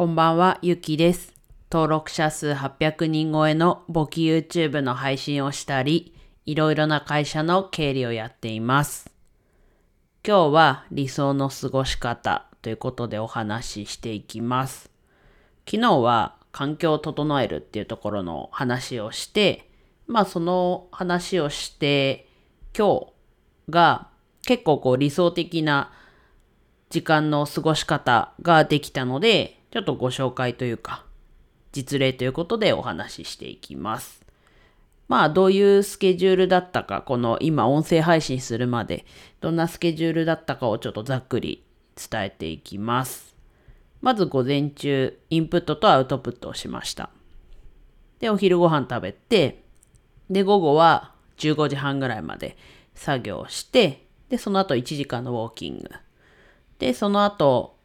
こんばんは、ゆきです。登録者数800人超えの簿記 YouTube の配信をしたり、いろいろな会社の経理をやっています。今日は理想の過ごし方ということでお話ししていきます。昨日は環境を整えるっていうところの話をして、まあその話をして今日が結構こう理想的な時間の過ごし方ができたので、ちょっとご紹介というか、実例ということでお話ししていきます。まあ、どういうスケジュールだったか、この今音声配信するまで、どんなスケジュールだったかをちょっとざっくり伝えていきます。まず午前中、インプットとアウトプットをしました。で、お昼ご飯食べて、で、午後は15時半ぐらいまで作業して、で、その後1時間のウォーキング。で、その後、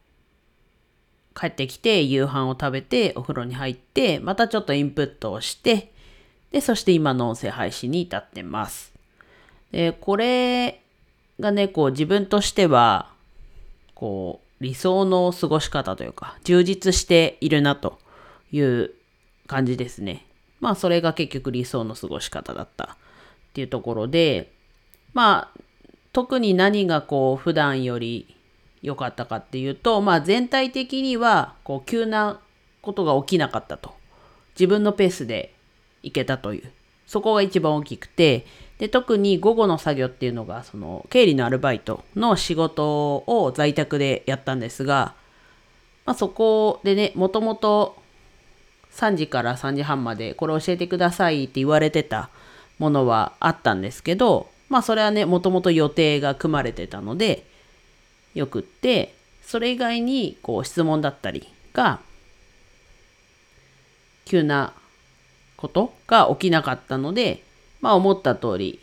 帰ってきて夕飯を食べてお風呂に入って、またちょっとインプットをして、で、そして今の音声配信に至ってます。で、これがね、こう自分としては、こう理想の過ごし方というか、充実しているなという感じですね。まあそれが結局理想の過ごし方だったっていうところで、まあ特に何がこう普段より良かったかっていうと、まあ全体的にはこう急なことが起きなかったと。自分のペースでいけたという。そこが一番大きくて、で、特に午後の作業っていうのが、その経理のアルバイトの仕事を在宅でやったんですが、まあそこでね、もともと3時から3時半までこれ教えてくださいって言われてたものはあったんですけど、まあそれはね、もともと予定が組まれてたので、よくって、それ以外にこう質問だったりが、急なことが起きなかったので、まあ思った通り、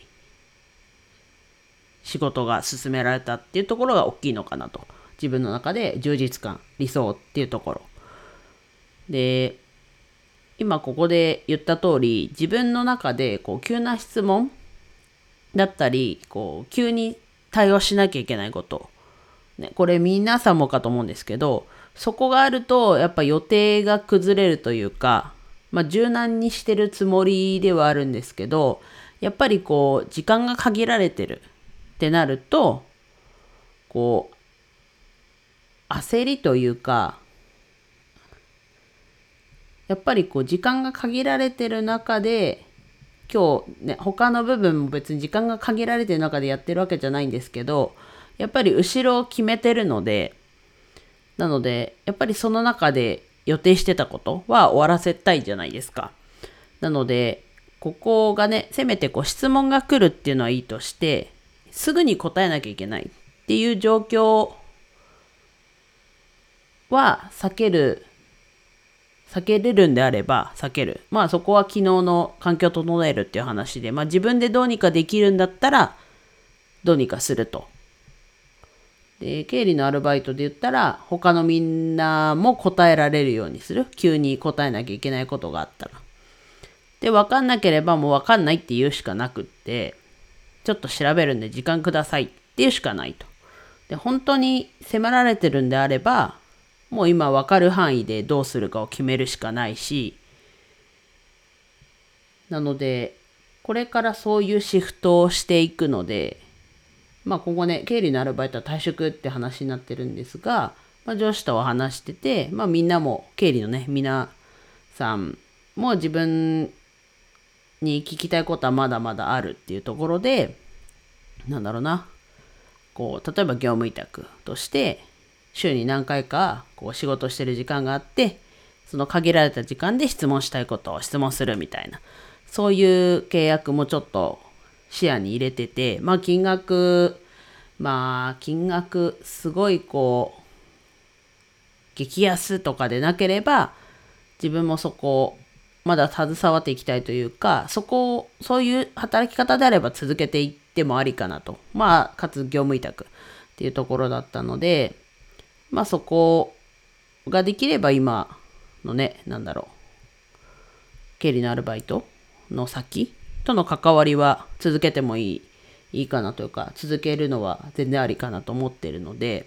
仕事が進められたっていうところが大きいのかなと。自分の中で充実感、理想っていうところ。で、今ここで言った通り、自分の中でこう急な質問だったり、こう急に対応しなきゃいけないこと。ね、これ皆さんもかと思うんですけど、そこがあるとやっぱ予定が崩れるというか、まあ柔軟にしてるつもりではあるんですけど、やっぱりこう時間が限られてるってなると、こう、焦りというか、やっぱりこう時間が限られてる中で、今日ね、他の部分も別に時間が限られてる中でやってるわけじゃないんですけど、やっぱり後ろを決めてるので、なので、やっぱりその中で予定してたことは終わらせたいじゃないですか。なので、ここがね、せめてこう質問が来るっていうのはいいとして、すぐに答えなきゃいけないっていう状況は避ける、避けれるんであれば避ける。まあそこは昨日の環境を整えるっていう話で、まあ自分でどうにかできるんだったら、どうにかすると。で、経理のアルバイトで言ったら、他のみんなも答えられるようにする。急に答えなきゃいけないことがあったら。で、わかんなければもうわかんないって言うしかなくって、ちょっと調べるんで時間くださいって言うしかないと。で、本当に迫られてるんであれば、もう今わかる範囲でどうするかを決めるしかないし、なので、これからそういうシフトをしていくので、まあ、ここね、経理のアルバイトは退職って話になってるんですが、まあ、上司とは話してて、まあ、みんなも、経理のね、皆さんも自分に聞きたいことはまだまだあるっていうところで、なんだろうな、こう、例えば業務委託として、週に何回かこう仕事してる時間があって、その限られた時間で質問したいことを質問するみたいな、そういう契約もちょっと視野に入れてて、まあ金額、まあ金額すごいこう、激安とかでなければ、自分もそこ、まだ携わっていきたいというか、そこを、そういう働き方であれば続けていってもありかなと。まあ、かつ業務委託っていうところだったので、まあそこができれば今のね、なんだろう、経理のアルバイトの先との関わりは続けてもいい、いいかなというか、続けるのは全然ありかなと思ってるので、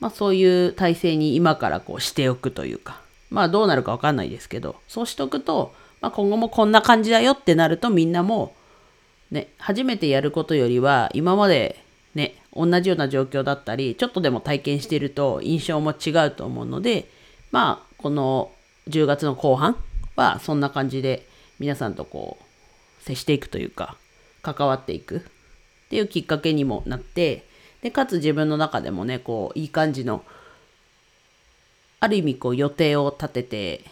まあそういう体制に今からこうしておくというか、まあどうなるかわかんないですけど、そうしておくと、まあ今後もこんな感じだよってなるとみんなも、ね、初めてやることよりは今までね、同じような状況だったり、ちょっとでも体験していると印象も違うと思うので、まあこの10月の後半はそんな感じで皆さんとこう接していくというか、関わっていくっていうきっかけにもなって、で、かつ自分の中でもね、こう、いい感じの、ある意味こう予定を立てて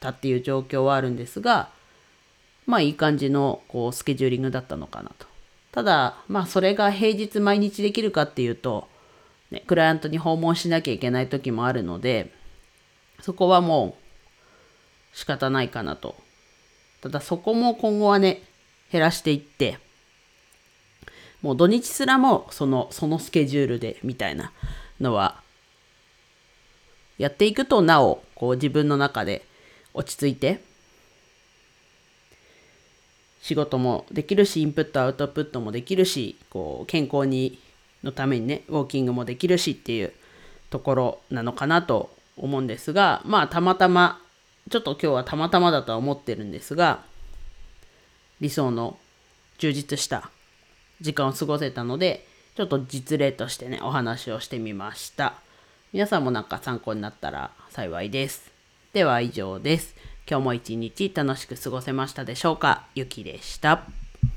たっていう状況はあるんですが、まあいい感じのこうスケジューリングだったのかなと。ただ、まあそれが平日毎日できるかっていうと、ね、クライアントに訪問しなきゃいけない時もあるので、そこはもう仕方ないかなと。ただそこも今後はね、減らしていって、もう土日すらもその、そのスケジュールでみたいなのは、やっていくとなお、こう自分の中で落ち着いて、仕事もできるし、インプットアウトプットもできるし、こう健康にのためにね、ウォーキングもできるしっていうところなのかなと思うんですが、まあたまたま、ちょっと今日はたまたまだとは思ってるんですが、理想の充実した時間を過ごせたので、ちょっと実例としてね、お話をしてみました。皆さんもなんか参考になったら幸いです。では以上です。今日も一日楽しく過ごせましたでしょうか？ゆきでした。